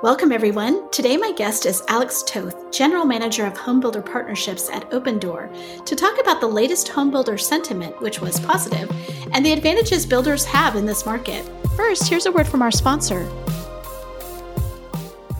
Welcome, everyone. Today, my guest is Alex Toth, General Manager of Homebuilder Partnerships at Opendoor, to talk about the latest homebuilder sentiment, which was positive, and the advantages builders have in this market. First, here's a word from our sponsor.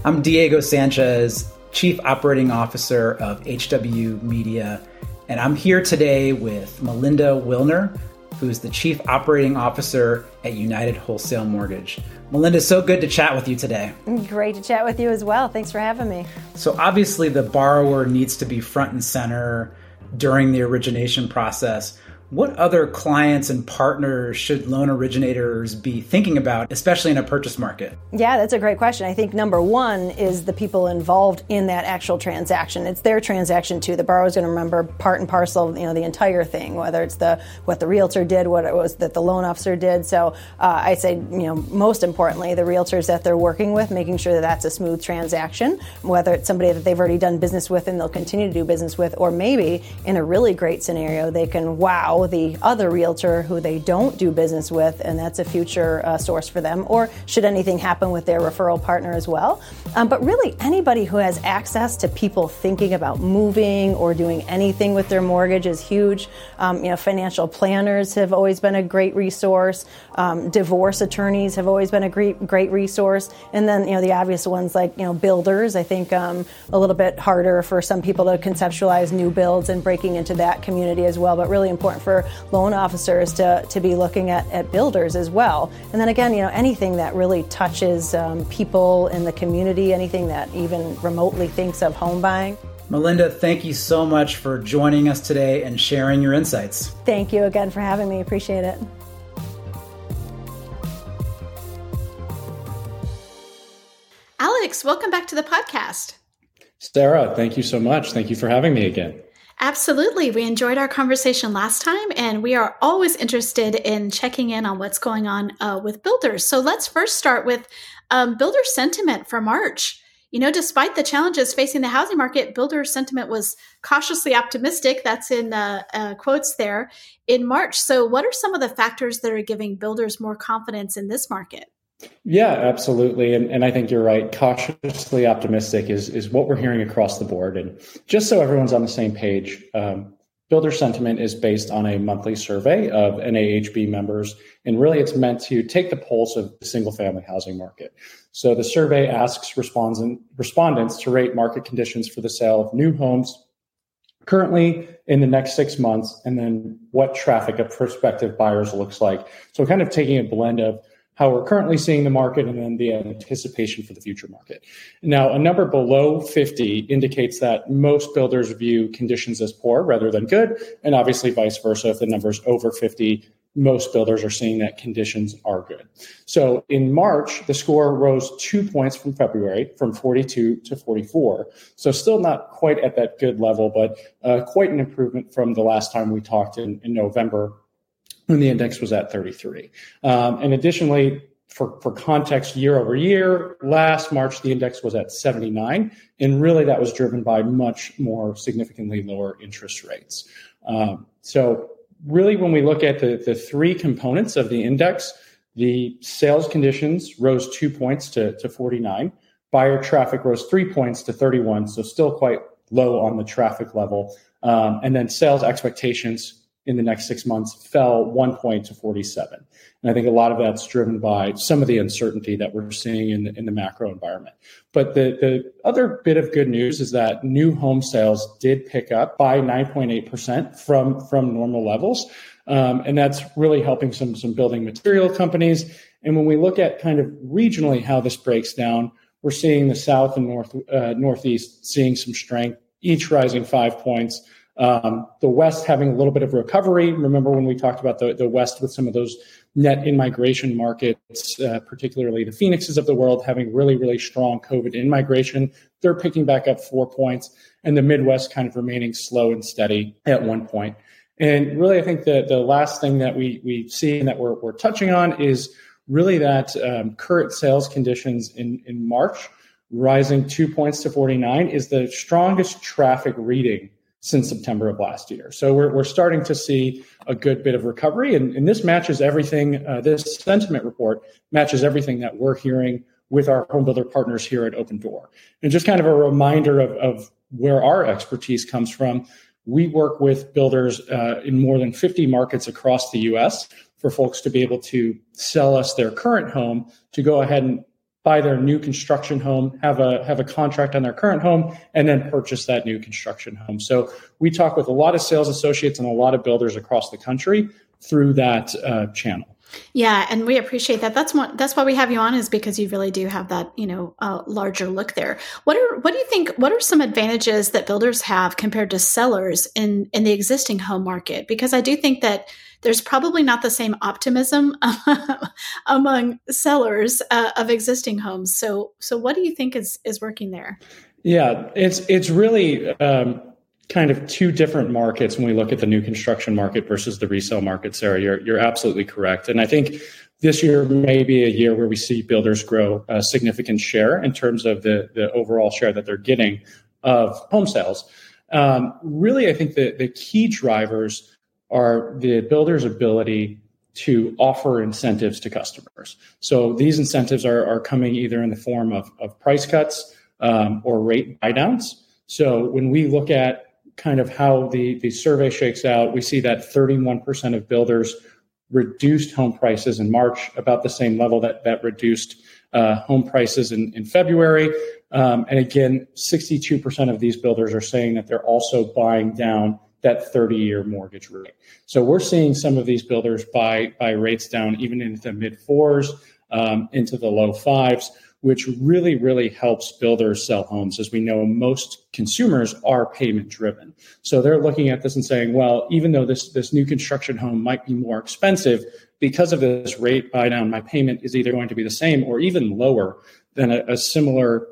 I'm Diego Sanchez, Chief Operating Officer of HW Media, and I'm here today with Melinda Wilner, who's the Chief Operating Officer at United Wholesale Mortgage. Melinda, so good to chat with you today. Great to chat with you as well. Thanks for having me. So, obviously, the borrower needs to be front and center during the origination process. What other clients and partners should loan originators be thinking about, especially in a purchase market? Yeah, that's a great question. I think number one is the people involved in that actual transaction. It's their transaction too. The borrower's going to remember part and parcel, you know, the entire thing, whether it's the what the realtor did, what it was that the loan officer did. So uh, I say, you know, most importantly, the realtors that they're working with, making sure that that's a smooth transaction, whether it's somebody that they've already done business with and they'll continue to do business with, or maybe in a really great scenario, they can wow the other realtor who they don't do business with, and that's a future uh, source for them, or should anything happen with their referral partner as well. Um, but really, anybody who has access to people thinking about moving or doing anything with their mortgage is huge. Um, you know, financial planners have always been a great resource. Um, divorce attorneys have always been a great, great resource. And then, you know, the obvious ones like, you know, builders. I think um, a little bit harder for some people to conceptualize new builds and breaking into that community as well, but really important for loan officers to, to be looking at, at builders as well. And then again, you know, anything that really touches um, people in the community, anything that even remotely thinks of home buying. Melinda, thank you so much for joining us today and sharing your insights. Thank you again for having me. Appreciate it. Alex, welcome back to the podcast. Sarah, thank you so much. Thank you for having me again. Absolutely. We enjoyed our conversation last time, and we are always interested in checking in on what's going on uh, with builders. So let's first start with um, builder sentiment for March. You know, despite the challenges facing the housing market, builder sentiment was cautiously optimistic. That's in uh, uh, quotes there in March. So, what are some of the factors that are giving builders more confidence in this market? Yeah, absolutely. And, and I think you're right. Cautiously optimistic is, is what we're hearing across the board. And just so everyone's on the same page, um, Builder Sentiment is based on a monthly survey of NAHB members. And really, it's meant to take the pulse of the single family housing market. So the survey asks respondents to rate market conditions for the sale of new homes currently in the next six months, and then what traffic of prospective buyers looks like. So, kind of taking a blend of how we're currently seeing the market and then the anticipation for the future market. Now, a number below 50 indicates that most builders view conditions as poor rather than good, and obviously vice versa. If the number is over 50, most builders are seeing that conditions are good. So in March, the score rose two points from February, from 42 to 44. So still not quite at that good level, but uh, quite an improvement from the last time we talked in, in November when the index was at 33. Um, and additionally, for, for context, year over year, last March, the index was at 79. And really, that was driven by much more significantly lower interest rates. Um, so, really, when we look at the, the three components of the index, the sales conditions rose two points to, to 49. Buyer traffic rose three points to 31, so still quite low on the traffic level. Um, and then sales expectations in the next six months fell one point to 47. And I think a lot of that's driven by some of the uncertainty that we're seeing in the, in the macro environment. But the, the other bit of good news is that new home sales did pick up by 9.8% from, from normal levels. Um, and that's really helping some, some building material companies. And when we look at kind of regionally how this breaks down, we're seeing the South and North, uh, Northeast seeing some strength, each rising five points. Um, the West having a little bit of recovery. Remember when we talked about the, the West with some of those net in migration markets, uh, particularly the Phoenixes of the world having really, really strong COVID in migration. They're picking back up four points, and the Midwest kind of remaining slow and steady at one point. And really, I think the, the last thing that we, we see and that we're, we're touching on is really that um, current sales conditions in, in March rising two points to 49 is the strongest traffic reading since September of last year. So we're, we're starting to see a good bit of recovery. And, and this matches everything, uh, this sentiment report matches everything that we're hearing with our home builder partners here at Opendoor. And just kind of a reminder of, of where our expertise comes from. We work with builders uh, in more than 50 markets across the US for folks to be able to sell us their current home to go ahead and buy their new construction home, have a have a contract on their current home, and then purchase that new construction home. So we talk with a lot of sales associates and a lot of builders across the country through that uh, channel. Yeah, and we appreciate that. That's one. That's why we have you on, is because you really do have that, you know, uh, larger look there. What are what do you think? What are some advantages that builders have compared to sellers in in the existing home market? Because I do think that there's probably not the same optimism among sellers uh, of existing homes. So, so what do you think is is working there? Yeah, it's it's really um, kind of two different markets when we look at the new construction market versus the resale market. Sarah, you're you're absolutely correct, and I think this year may be a year where we see builders grow a significant share in terms of the the overall share that they're getting of home sales. Um, really, I think the the key drivers are the builder's ability to offer incentives to customers. So these incentives are, are coming either in the form of, of price cuts um, or rate buydowns. So when we look at kind of how the, the survey shakes out, we see that 31% of builders reduced home prices in March, about the same level that, that reduced uh, home prices in, in February. Um, and again, 62% of these builders are saying that they're also buying down that 30 year mortgage rate. So we're seeing some of these builders buy, buy rates down even into the mid fours, um, into the low fives, which really, really helps builders sell homes. As we know, most consumers are payment driven. So they're looking at this and saying, well, even though this, this new construction home might be more expensive, because of this rate buy down, my payment is either going to be the same or even lower than a, a similar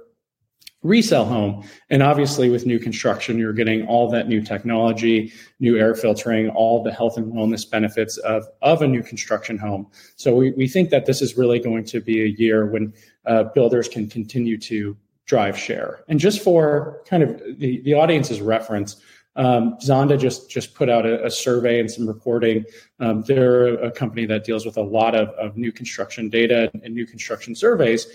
resale home. And obviously, with new construction, you're getting all that new technology, new air filtering, all the health and wellness benefits of, of a new construction home. So we, we think that this is really going to be a year when uh, builders can continue to drive share. And just for kind of the, the audience's reference, um, Zonda just just put out a, a survey and some reporting. Um, they're a company that deals with a lot of, of new construction data and new construction surveys,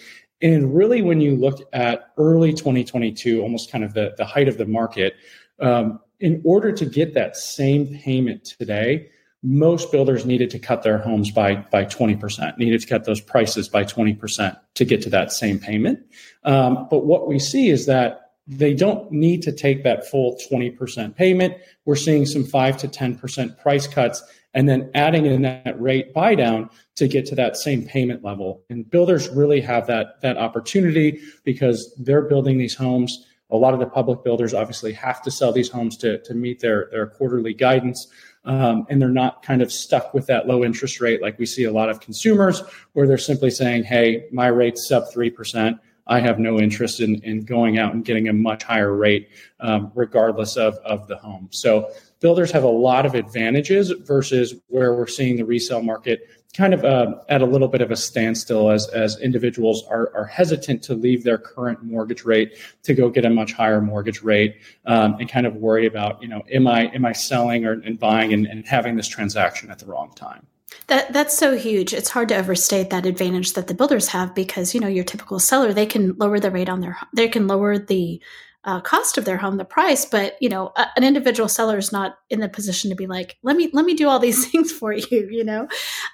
and really, when you look at early 2022, almost kind of the, the height of the market, um, in order to get that same payment today, most builders needed to cut their homes by, by 20%, needed to cut those prices by 20% to get to that same payment. Um, but what we see is that they don't need to take that full 20% payment. We're seeing some 5 to 10% price cuts and then adding in that rate buy down to get to that same payment level. And builders really have that, that opportunity because they're building these homes. A lot of the public builders obviously have to sell these homes to, to meet their, their quarterly guidance. Um, and they're not kind of stuck with that low interest rate like we see a lot of consumers where they're simply saying, hey, my rate's sub 3%. I have no interest in, in going out and getting a much higher rate, um, regardless of, of the home. So builders have a lot of advantages versus where we're seeing the resale market kind of uh, at a little bit of a standstill as, as individuals are, are hesitant to leave their current mortgage rate to go get a much higher mortgage rate um, and kind of worry about, you know, am I, am I selling or and buying and, and having this transaction at the wrong time? That that's so huge. It's hard to overstate that advantage that the builders have because you know your typical seller they can lower the rate on their they can lower the uh, cost of their home, the price, but you know a, an individual seller is not in the position to be like let me let me do all these things for you. You know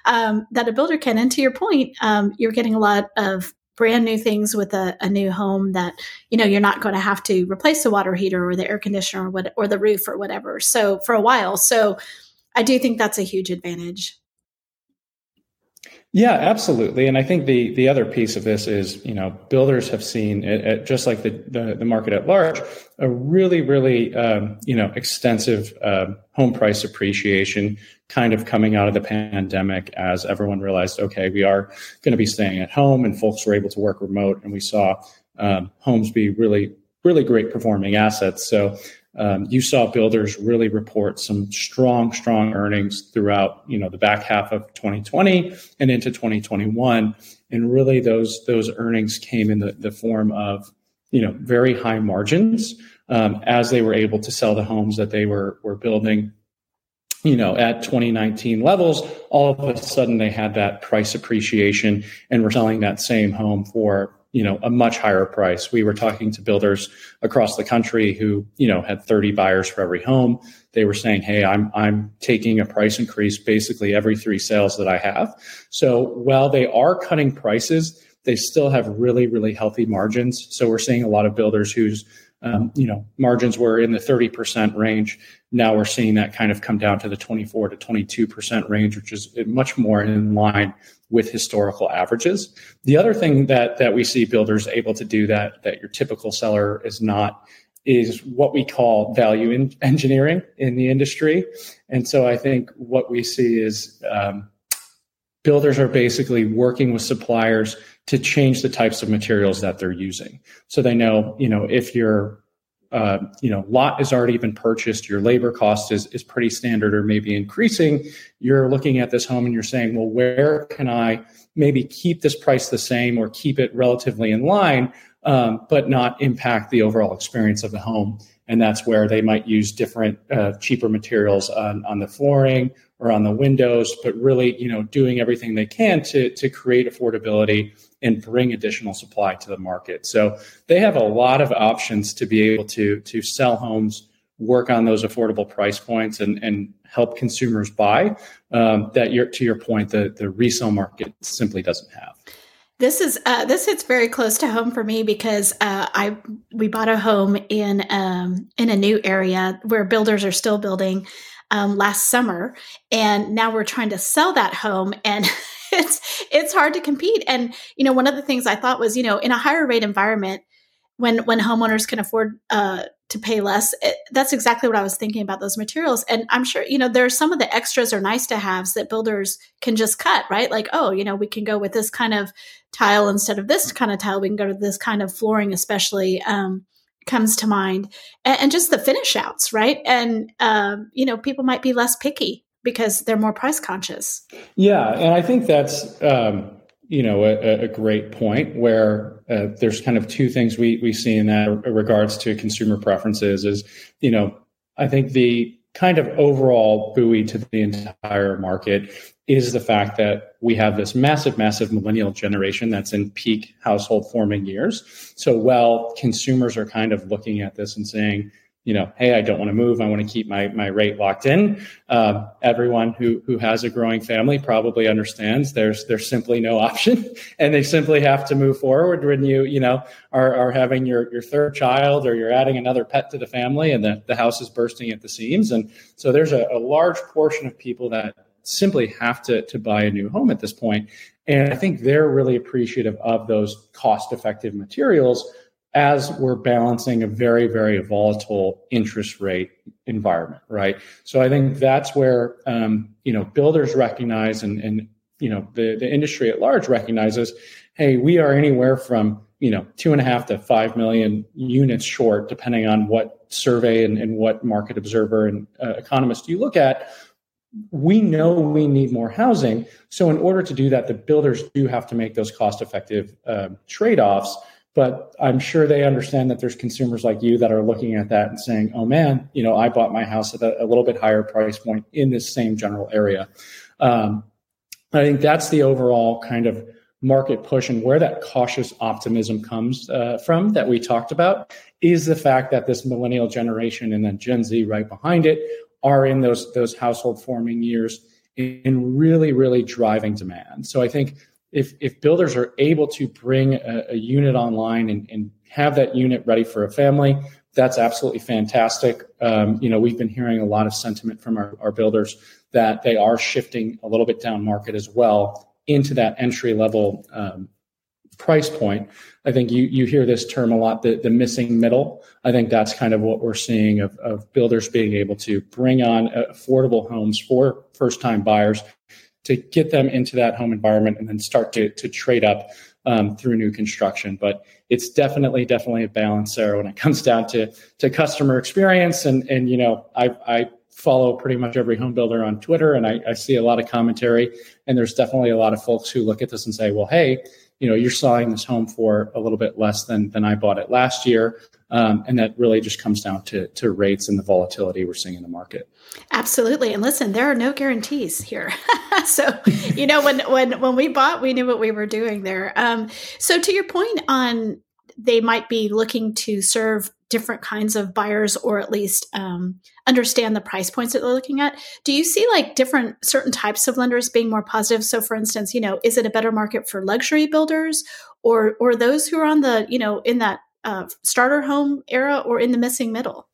um, that a builder can. And to your point, um, you're getting a lot of brand new things with a, a, new home that you know you're not going to have to replace the water heater or the air conditioner or what or the roof or whatever. So for a while, so I do think that's a huge advantage. Yeah, absolutely. And I think the the other piece of this is, you know, builders have seen it, it, just like the, the, the market at large, a really, really, um, you know, extensive uh, home price appreciation kind of coming out of the pandemic as everyone realized, okay, we are going to be staying at home, and folks were able to work remote, and we saw um, homes be really, really great performing assets. So um, you saw builders really report some strong, strong earnings throughout, you know, the back half of 2020 and into 2021. And really those, those earnings came in the, the form of, you know, very high margins um, as they were able to sell the homes that they were, were building you know, at 2019 levels, all of a sudden they had that price appreciation and were selling that same home for you know a much higher price. We were talking to builders across the country who you know had 30 buyers for every home. They were saying hey i'm i'm taking a price increase basically every three sales that i have. So while they are cutting prices they still have really really healthy margins. So we're seeing a lot of builders whose um, you know margins were in the 30% range. Now we're seeing that kind of come down to the 24 to 22% range which is much more in line with historical averages. The other thing that that we see builders able to do that that your typical seller is not is what we call value in engineering in the industry. And so I think what we see is um, builders are basically working with suppliers to change the types of materials that they're using. So they know, you know, if you're uh, you know, lot has already been purchased, your labor cost is, is pretty standard or maybe increasing, you're looking at this home and you're saying, well, where can I maybe keep this price the same or keep it relatively in line, um, but not impact the overall experience of the home? And that's where they might use different, uh, cheaper materials on, on the flooring or on the windows, but really, you know, doing everything they can to, to create affordability and bring additional supply to the market. So they have a lot of options to be able to to sell homes, work on those affordable price points, and and help consumers buy. Um, that you're, to your point, the the resale market simply doesn't have. This is uh, this hits very close to home for me because uh, I we bought a home in um, in a new area where builders are still building um, last summer, and now we're trying to sell that home and. it's it's hard to compete. And you know, one of the things I thought was, you know, in a higher rate environment, when when homeowners can afford uh, to pay less, it, that's exactly what I was thinking about those materials. And I'm sure you know there are some of the extras or nice to haves that builders can just cut, right? Like, oh, you know, we can go with this kind of tile instead of this kind of tile. We can go to this kind of flooring, especially. Um, comes to mind and, and, just the finish outs right and um, you know people might be less picky because they're more price conscious. Yeah, and I think that's um, you know a, a, great point where uh, there's kind of two things we we see in that regards to consumer preferences is you know I think the kind of overall buoy to the entire market is the fact that we have this massive, massive millennial generation that's in peak household forming years. So while consumers are kind of looking at this and saying, you know, hey, I don't want to move. I want to keep my my rate locked in. Uh, everyone who who has a growing family probably understands there's there's simply no option, and they simply have to move forward when you you know are are having your your third child or you're adding another pet to the family, and the the house is bursting at the seams, and so there's a, a large portion of people that simply have to to buy a new home at this point, and I think they're really appreciative of those cost effective materials as we're balancing a very, very volatile interest rate environment, right? So I think that's where um, you know builders recognize and and you know the the industry at large recognizes, hey, we are anywhere from you know two and a half to five million units short, depending on what survey and, and what market observer and uh, economist you look at. We know we need more housing, so in order to do that, the builders do have to make those cost-effective uh, trade-offs but I'm sure they understand that there's consumers like you that are looking at that and saying, oh man, you know, I bought my house at a, a little bit higher price point in this same general area. Um, I think that's the overall kind of market push and where that cautious optimism comes uh, from that we talked about is the fact that this millennial generation and then Gen Z right behind it are in those those household forming years and really really driving demand. So I think if if builders are able to bring a, a unit online and, and, have that unit ready for a family, that's absolutely fantastic. Um, you know, we've been hearing a lot of sentiment from our, our builders that they are shifting a little bit down market as well into that entry level um, price point. I think you you hear this term a lot, the, the missing middle. I think that's kind of what we're seeing of, of builders being able to bring on affordable homes for first time buyers to get them into that home environment and then start to, to trade up um, through new construction. But it's definitely, definitely a balance there when it comes down to to customer experience. And and you know, I I follow pretty much every home builder on Twitter, and I, I see a lot of commentary. And there's definitely a lot of folks who look at this and say, well, hey, you know, you're selling this home for a little bit less than than I bought it last year. Um, and that really just comes down to, to rates and the volatility we're seeing in the market. Absolutely. And listen, there are no guarantees here. so, you know, when, when, when we bought, we knew what we were doing there. Um, so to your point on they might be looking to serve different kinds of buyers or at least um, understand the price points that they're looking at do you see like different certain types of lenders being more positive so for instance you know is it a better market for luxury builders or or those who are on the you know in that uh, starter home era or in the missing middle?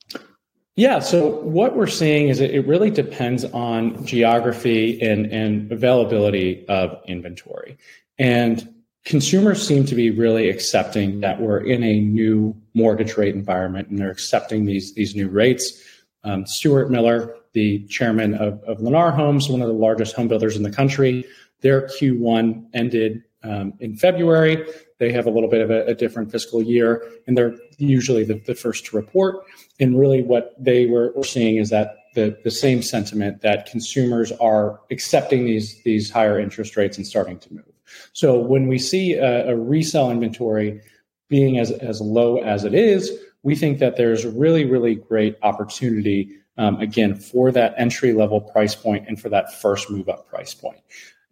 Yeah, so what we're seeing is it really depends on geography and, and availability of inventory. And consumers seem to be really accepting that we're in a new mortgage rate environment and they're accepting these, these new rates. Um, Stuart Miller, the chairman of, of Lennar Homes, one of the largest home builders in the country, their Q1 ended um, in February. They have a little bit of a, a different fiscal year, and they're usually the, the, first to report. And really, what they were, were seeing is that the, the same sentiment that consumers are accepting these, these higher interest rates and starting to move. So when we see a, a resale inventory being as, as low as it is, we think that there's really, really great opportunity, um, again, for that entry level price point and for that first move up price point.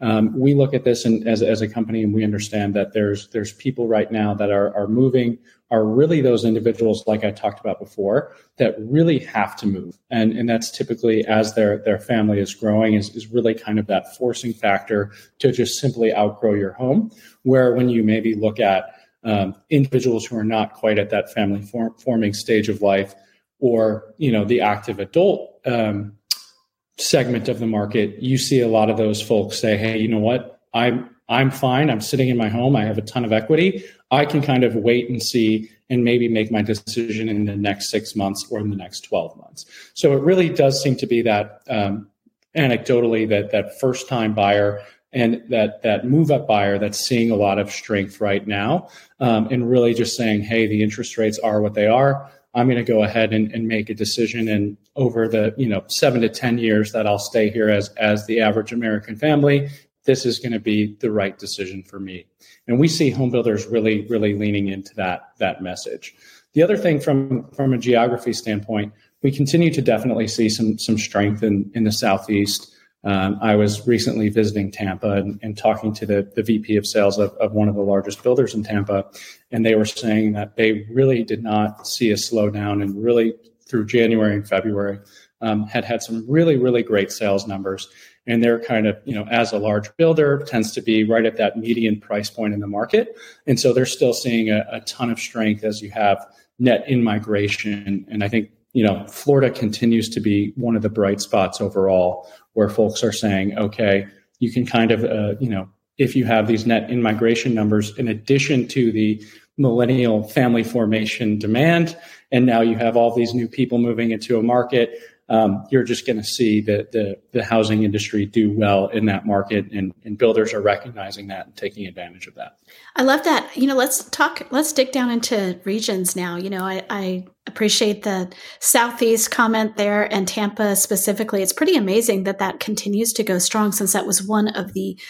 Um, we look at this and, as, as a company and we understand that there's there's people right now that are, are moving are really those individuals like I talked about before that really have to move. And and that's typically as their their family is growing is, is really kind of that forcing factor to just simply outgrow your home. Where when you maybe look at um, individuals who are not quite at that family form, forming stage of life or you know the active adult um, segment of the market, you see a lot of those folks say, "Hey, you know what? I'm I'm fine. I'm sitting in my home. I have a ton of equity. I can kind of wait and see and maybe make my decision in the next six months or in the next 12 months." So it really does seem to be that um, anecdotally that that first time buyer and that that move up buyer that's seeing a lot of strength right now um, and really just saying, "Hey, the interest rates are what they are." I'm going to go ahead and, and make a decision. And over the you know seven to ten years that I'll stay here as as the average American family, this is going to be the right decision for me. And we see home builders really really leaning into that that message. The other thing from from a geography standpoint, we continue to definitely see some some strength in in the southeast. Um, I was recently visiting Tampa and, and, talking to the, the VP of sales of, of one of the largest builders in Tampa, and they were saying that they really did not see a slowdown and really through January and February um, had had some really, really great sales numbers. And they're kind of, you know, as a large builder, tends to be right at that median price point in the market. And so they're still seeing a, a ton of strength as you have net in migration. And I think you know, Florida continues to be one of the bright spots overall where folks are saying, okay, you can kind of, uh, you know, if you have these net in migration numbers in addition to the millennial family formation demand, and now you have all these new people moving into a market um, you're just going to see the, the, the housing industry do well in that market, and, and builders are recognizing that and taking advantage of that. I love that. You know, let's talk. Let's dig down into regions now. You know, I, I appreciate the southeast comment there and Tampa specifically. It's pretty amazing that that continues to go strong since that was one of the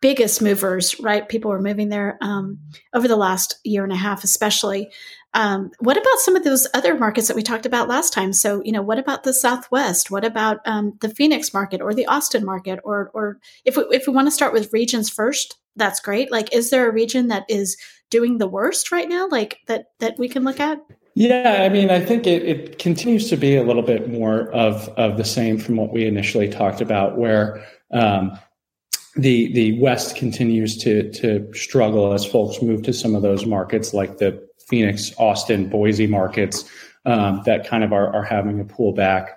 biggest movers, right? People were moving there um, over the last year and a half, especially. Um, what about some of those other markets that we talked about last time? So, you know, what about the Southwest? What about um, the Phoenix market or the Austin market? Or, or if we, if we want to start with regions first, that's great. Like, is there a region that is doing the worst right now? Like that that we can look at? Yeah, I mean, I think it, it continues to be a little bit more of of the same from what we initially talked about, where um, the the West continues to to struggle as folks move to some of those markets like the Phoenix, Austin, Boise markets um, that kind of are, are having a pullback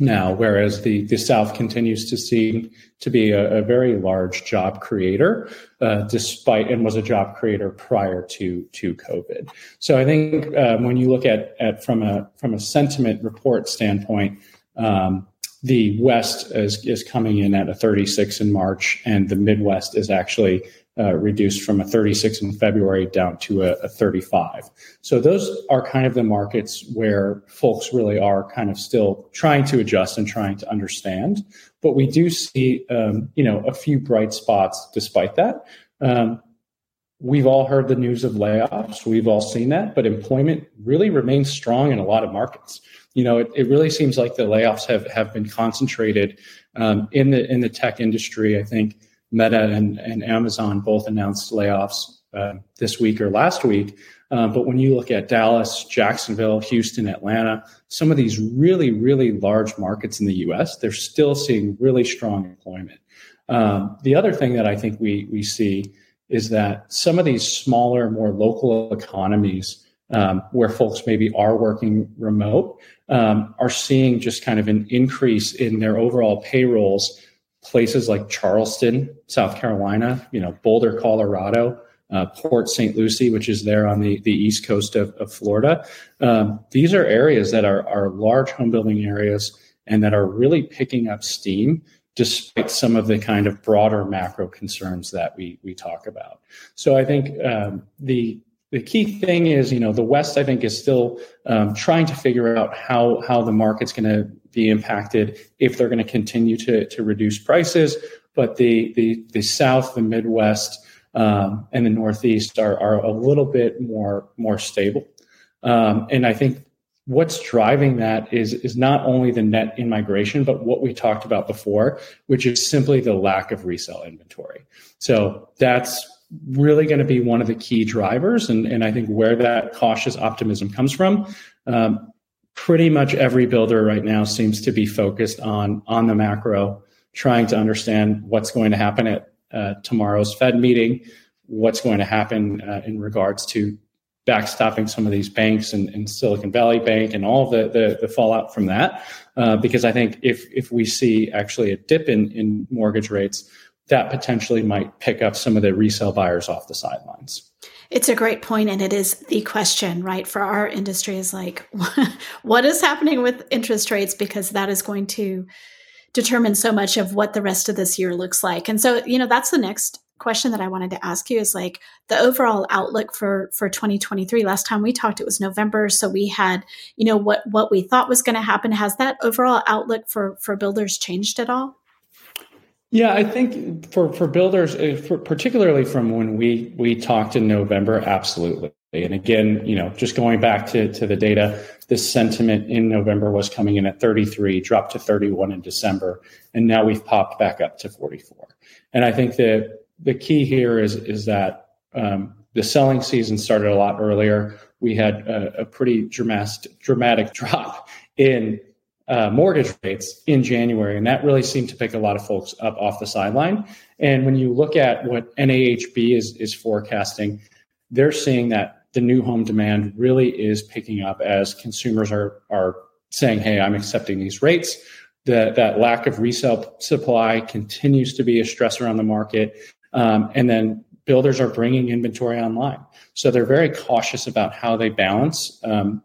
now, whereas the, the South continues to seem to be a, a very large job creator, uh, despite and was a job creator prior to to COVID. So I think um, when you look at, at from a from a sentiment report standpoint, um, the West is, is coming in at a 36 in March, and the Midwest is actually uh, reduced from a 36 in February down to a, a, 35. So those are kind of the markets where folks really are kind of still trying to adjust and trying to understand. But we do see, um, you know, a few bright spots despite that. Um, we've all heard the news of layoffs. We've all seen that, but employment really remains strong in a lot of markets. You know, it, it really seems like the layoffs have, have been concentrated um, in the in the tech industry. I think Meta and, and Amazon both announced layoffs uh, this week or last week. Uh, but when you look at Dallas, Jacksonville, Houston, Atlanta, some of these really, really large markets in the US, they're still seeing really strong employment. Um, the other thing that I think we, we see is that some of these smaller, more local economies um, where folks maybe are working remote um, are seeing just kind of an increase in their overall payrolls places like Charleston, South Carolina, you know, Boulder, Colorado, uh, Port St. Lucie, which is there on the, the east coast of, of Florida. Um, these are areas that are, are large home building areas and that are really picking up steam despite some of the kind of broader macro concerns that we, we talk about. So I think um, the the key thing is, you know, the West, I think, is still um, trying to figure out how how the market's going to be impacted if they're going to continue to to reduce prices. But the the the South, the Midwest, um, and the Northeast are are a little bit more more stable. Um, and I think what's driving that is is not only the net in migration, but what we talked about before, which is simply the lack of resale inventory. So that's really going to be one of the key drivers. And, and I think where that cautious optimism comes from, um, pretty much every builder right now seems to be focused on, on the macro, trying to understand what's going to happen at uh, tomorrow's Fed meeting, what's going to happen uh, in regards to backstopping some of these banks and, and Silicon Valley Bank and all the, the, the fallout from that. Uh, because I think if, if we see actually a dip in, in mortgage rates, that potentially might pick up some of the resale buyers off the sidelines. It's a great point, and it is the question, right, for our industry is like, what is happening with interest rates? Because that is going to determine so much of what the rest of this year looks like. And so, you know, that's the next question that I wanted to ask you is like the overall outlook for for 2023. Last time we talked, it was November, so we had, you know, what what we thought was going to happen. Has that overall outlook for for builders changed at all? Yeah, I think for for builders, uh, for particularly from when we we talked in November, absolutely. And again, you know, just going back to to the data, this sentiment in November was coming in at 33, dropped to 31 in December, and now we've popped back up to 44. And I think that the key here is is that um, the selling season started a lot earlier. We had a, a pretty dramatic dramatic drop in uh, mortgage rates in January, and that really seemed to pick a lot of folks up off the sideline. And when you look at what NAHB is is forecasting, they're seeing that the new home demand really is picking up as consumers are are saying, "Hey, I'm accepting these rates." That that lack of resale supply continues to be a stressor on the market, um, and then builders are bringing inventory online, so they're very cautious about how they balance um,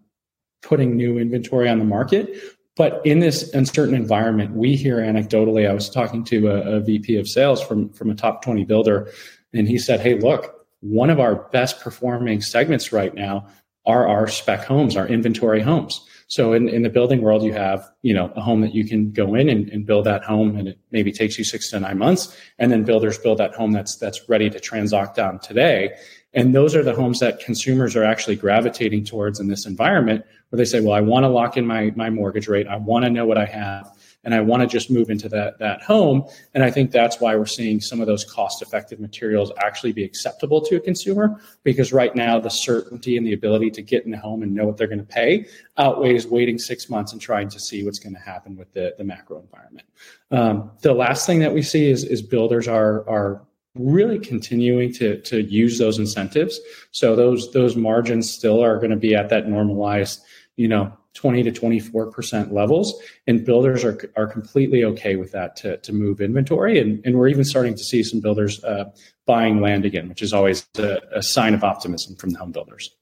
putting new inventory on the market but in this uncertain environment, we hear anecdotally. I was talking to a, a VP of sales from, from a top 20 builder, and he said, Hey, look, one of our best performing segments right now are our spec homes, our inventory homes. So in, in the building world, you have, you know, a home that you can go in and, and build that home and it maybe takes you six to nine months. And then builders build that home that's, that's ready to transact on today. And those are the homes that consumers are actually gravitating towards in this environment where they say, well, I want to lock in my, my mortgage rate. I want to know what I have and I want to just move into that, that home. And I think that's why we're seeing some of those cost effective materials actually be acceptable to a consumer because right now the certainty and the ability to get in the home and know what they're going to pay outweighs waiting six months and trying to see what's going to happen with the, the macro environment. Um, the last thing that we see is, is builders are, are really continuing to, to use those incentives. So those, those margins still are going to be at that normalized you know 20 to 24% levels. And builders are, are completely okay with that to, to move inventory. And, and we're even starting to see some builders uh, buying land again which is always a, a sign of optimism from the home builders.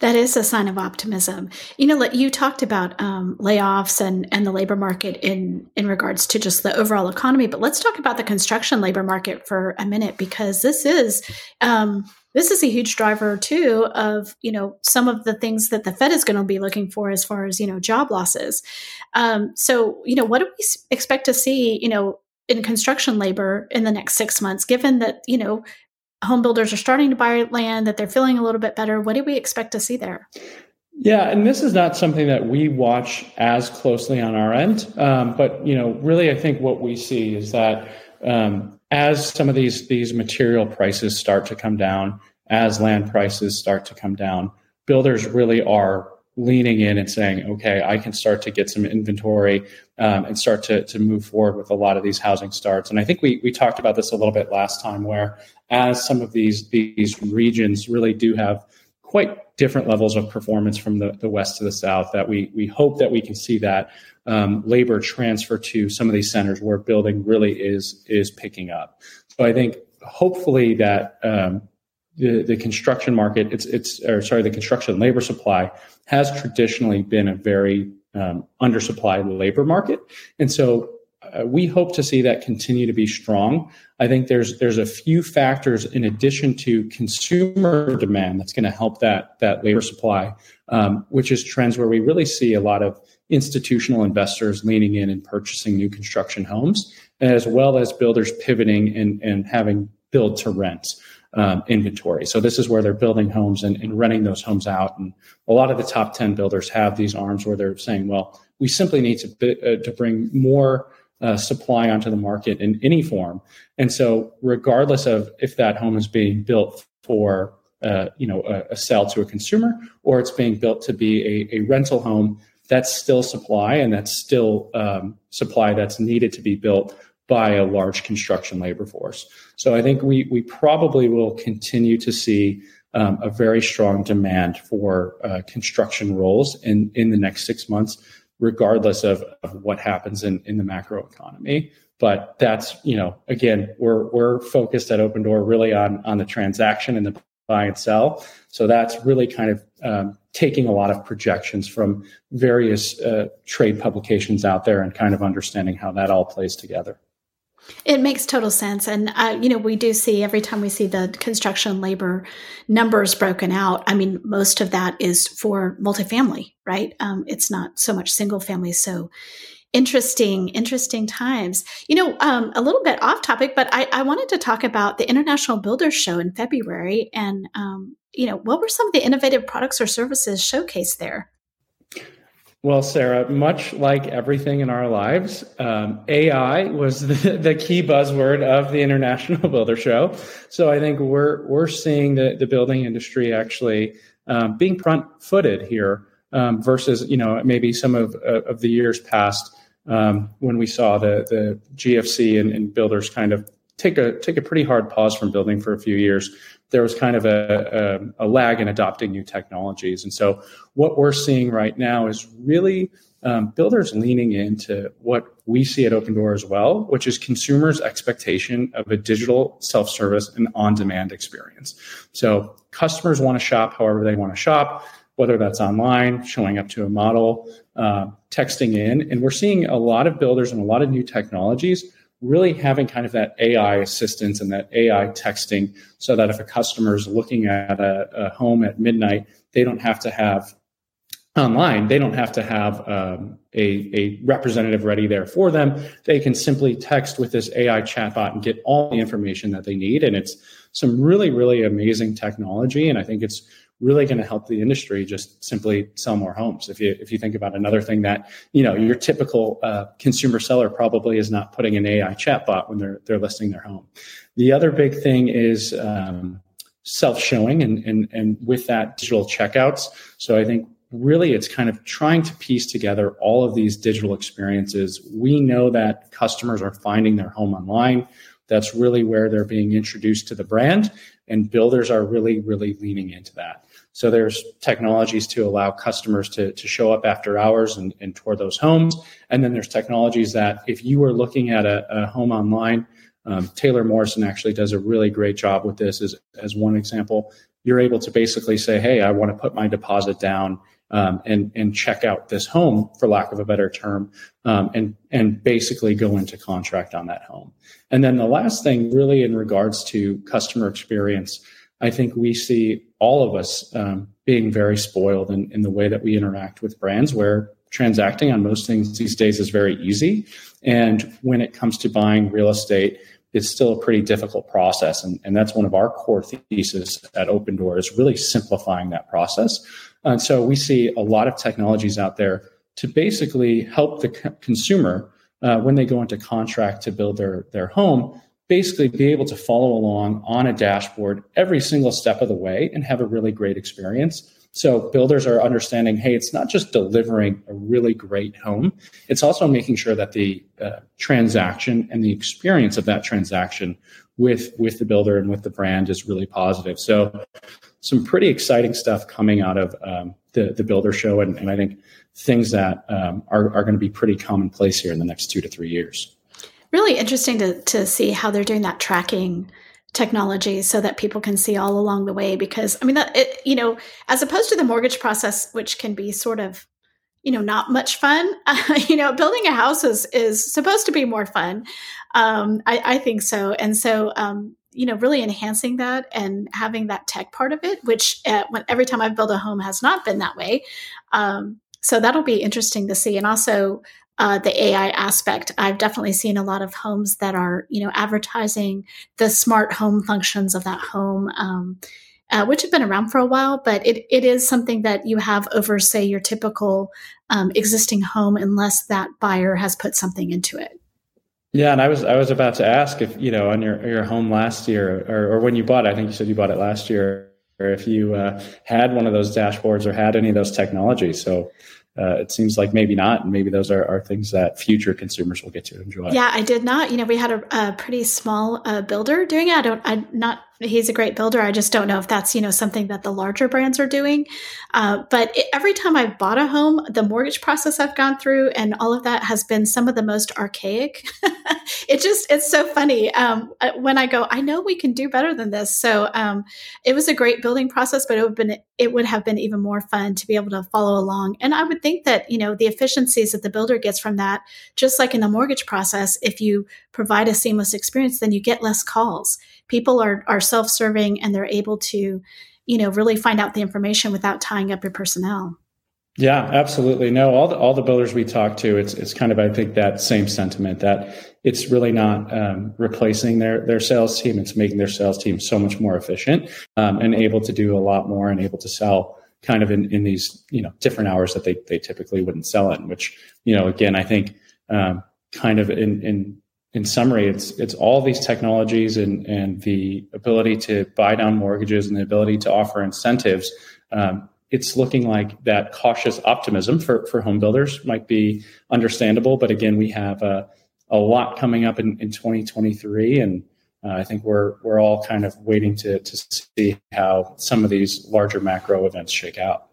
That is a sign of optimism. You know, you talked about um, layoffs and, and the labor market in, in regards to just the overall economy, but let's talk about the construction labor market for a minute because this is um, this is a huge driver too of you know some of the things that the Fed is going to be looking for as far as you know job losses. Um, so you know, what do we expect to see? You know, in construction labor in the next six months, given that you know home builders are starting to buy land, that they're feeling a little bit better. What do we expect to see there? Yeah, and this is not something that we watch as closely on our end, um, but you know, really, I think what we see is that um, as some of these these material prices start to come down, as land prices start to come down, builders really are leaning in and saying, okay, I can start to get some inventory um, and start to, to move forward with a lot of these housing starts. And I think we, we talked about this a little bit last time, where as some of these, these regions really do have quite different levels of performance from the, the west to the south, that we, we hope that we can see that um, labor transfer to some of these centers where building really is, is picking up. So I think hopefully that um, the, the construction market, it's, it's, or sorry, the construction labor supply has traditionally been a very um, undersupplied labor market. And so we hope to see that continue to be strong. I think there's there's a few factors in addition to consumer demand that's going to help that that labor supply, um, which is trends where we really see a lot of institutional investors leaning in and purchasing new construction homes, as well as builders pivoting and, and having build to rent um, inventory. So this is where they're building homes and, and renting those homes out. And a lot of the top 10 builders have these arms where they're saying, well, we simply need to, uh, to bring more uh, supply onto the market in any form. And so regardless of if that home is being built for uh, you know a, a, sell to a consumer or it's being built to be a, a rental home that's still supply and that's still um, supply that's needed to be built by a large construction labor force. So I think we we probably will continue to see um, a very strong demand for uh, construction roles in in the next six months, regardless of, of what happens in in the macro economy. But that's you know again we're we're focused at Opendoor really on on the transaction and the buy and sell. So that's really kind of um, taking a lot of projections from various uh, trade publications out there and kind of understanding how that all plays together. It makes total sense. And, uh, you know, we do see every time we see the construction labor numbers broken out, I mean, most of that is for multifamily, right? Um, it's not so much single family. So interesting, interesting times. You know, um, a little bit off topic, but I, I, wanted to talk about the International Builders Show in February. And, um, you know, what were some of the innovative products or services showcased there? Well, Sarah, much like everything in our lives, um, AI was the, the, key buzzword of the International Builder Show. So I think we're we're seeing the, the building industry actually um, being front-footed here um, versus you know maybe some of of the years past um, when we saw the the GFC and, and builders kind of take a take a pretty hard pause from building for a few years there was kind of a, a, a, lag in adopting new technologies. And so what we're seeing right now is really um, builders leaning into what we see at Opendoor as well, which is consumers' expectation of a digital self-service and on-demand experience. So customers want to shop however they want to shop, whether that's online, showing up to a model, uh, texting in. And we're seeing a lot of builders and a lot of new technologies really having kind of that AI assistance and that AI texting so that if a customer is looking at a, a home at midnight, they don't have to have online, they don't have to have um, a, a representative ready there for them. They can simply text with this AI chatbot and get all the information that they need. And it's some really, really amazing technology. And I think it's really going to help the industry just simply sell more homes. If you if you think about another thing that you know your typical uh, consumer seller probably is not putting an AI chatbot when they're they're listing their home. The other big thing is um, self showing and and and with that digital checkouts. So I think really it's kind of trying to piece together all of these digital experiences. We know that customers are finding their home online. That's really where they're being introduced to the brand, and builders are really, really leaning into that. So there's technologies to allow customers to, to show up after hours and, and tour those homes. And then there's technologies that if you are looking at a, a home online, Um, Taylor Morrison actually does a really great job with this. As as one example, you're able to basically say, "Hey, I want to put my deposit down." Um, and and check out this home, for lack of a better term, um, and and basically go into contract on that home. And then the last thing, really, in regards to customer experience, I think we see all of us um, being very spoiled in, in the way that we interact with brands, where transacting on most things these days is very easy. And when it comes to buying real estate, it's still a pretty difficult process. And, and that's one of our core theses at Opendoor is really simplifying that process. And so we see a lot of technologies out there to basically help the consumer uh, when they go into contract to build their, their home, basically be able to follow along on a dashboard every single step of the way and have a really great experience. So builders are understanding, hey, it's not just delivering a really great home, it's also making sure that the uh, transaction and the experience of that transaction with with the builder and with the brand is really positive. So some pretty exciting stuff coming out of um, the the builder show, and, and I think things that um, are are going to be pretty commonplace here in the next two to three years. Really interesting to to see how they're doing that tracking technology so that people can see all along the way because i mean that it you know as opposed to the mortgage process which can be sort of you know not much fun uh, you know building a house is is supposed to be more fun. Um, I, I, think so. And so um, you know really enhancing that and having that tech part of it which uh, when, every time i've built a home has not been that way. Um, so that'll be interesting to see. And also uh, the AI aspect. I've definitely seen a lot of homes that are, you know, advertising the smart home functions of that home, um, uh, which have been around for a while, but it, it is something that you have over, say, your typical um, existing home, unless that buyer has put something into it. Yeah, and I was I was about to ask if you know on your your home last year or, or when you bought, it, I think you said you bought it last year, or if you uh, had one of those dashboards or had any of those technologies. So uh, it seems like maybe not. And maybe those are, are things that future consumers will get to enjoy. Yeah, I did not. You know, we had a, a pretty small uh, builder doing it. I don't, I'm not he's a great builder. I just don't know if that's you know something that the larger brands are doing. Uh, but it, every time I've bought a home, the mortgage process I've gone through and all of that has been some of the most archaic. it just it's so funny um, uh, when I go. I know we can do better than this. So um, it was a great building process, but it would have been it would have been even more fun to be able to follow along. And I would think that you know the efficiencies that the builder gets from that, just like in the mortgage process, if you provide a seamless experience, then you get less calls people are are self-serving and they're able to you know really find out the information without tying up your personnel. Yeah absolutely. No all the all the builders we talk to it's it's kind of i think that same sentiment that it's really not um, replacing their their sales team. It's making their sales team so much more efficient um, and able to do a lot more and able to sell kind of in, in these you know different hours that they, they typically wouldn't sell in which you know again i think um, kind of in, in in summary, it's it's all these technologies and and the ability to buy down mortgages and the ability to offer incentives. Um, it's looking like that cautious optimism for for home builders might be understandable, but again, we have a a lot coming up in, in 2023, and uh, I think we're we're all kind of waiting to to see how some of these larger macro events shake out.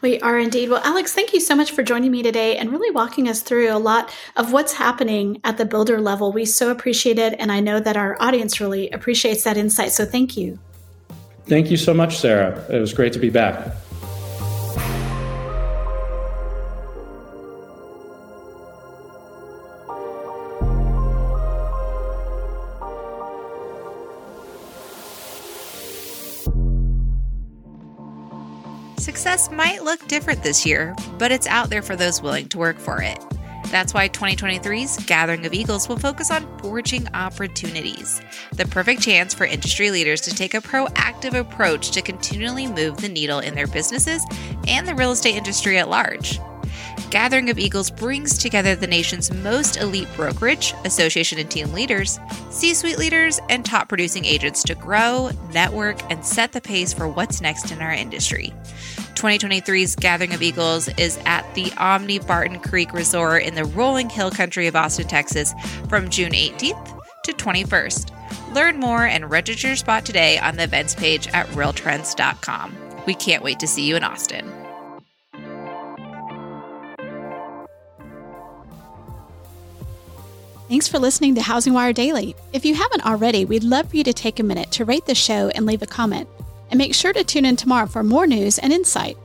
We are indeed. Well, Alex, thank you so much for joining me today and really walking us through a lot of what's happening at the builder level. We so appreciate it. And I know that our audience really appreciates that insight. So thank you. Thank you so much, Sarah. It was great to be back. Success might look different this year, but it's out there for those willing to work for it. That's why 2023's Gathering of Eagles will focus on forging opportunities, the perfect chance for industry leaders to take a proactive approach to continually move the needle in their businesses and the real estate industry at large. Gathering of Eagles brings together the nation's most elite brokerage, association and team leaders, C suite leaders, and top producing agents to grow, network, and set the pace for what's next in our industry. 2023's Gathering of Eagles is at the Omni Barton Creek Resort in the rolling hill country of Austin, Texas from June 18th to 21st. Learn more and register your spot today on the events page at realtrends.com. We can't wait to see you in Austin. Thanks for listening to HousingWire Daily. If you haven't already, we'd love for you to take a minute to rate the show and leave a comment. And make sure to tune in tomorrow for more news and insight.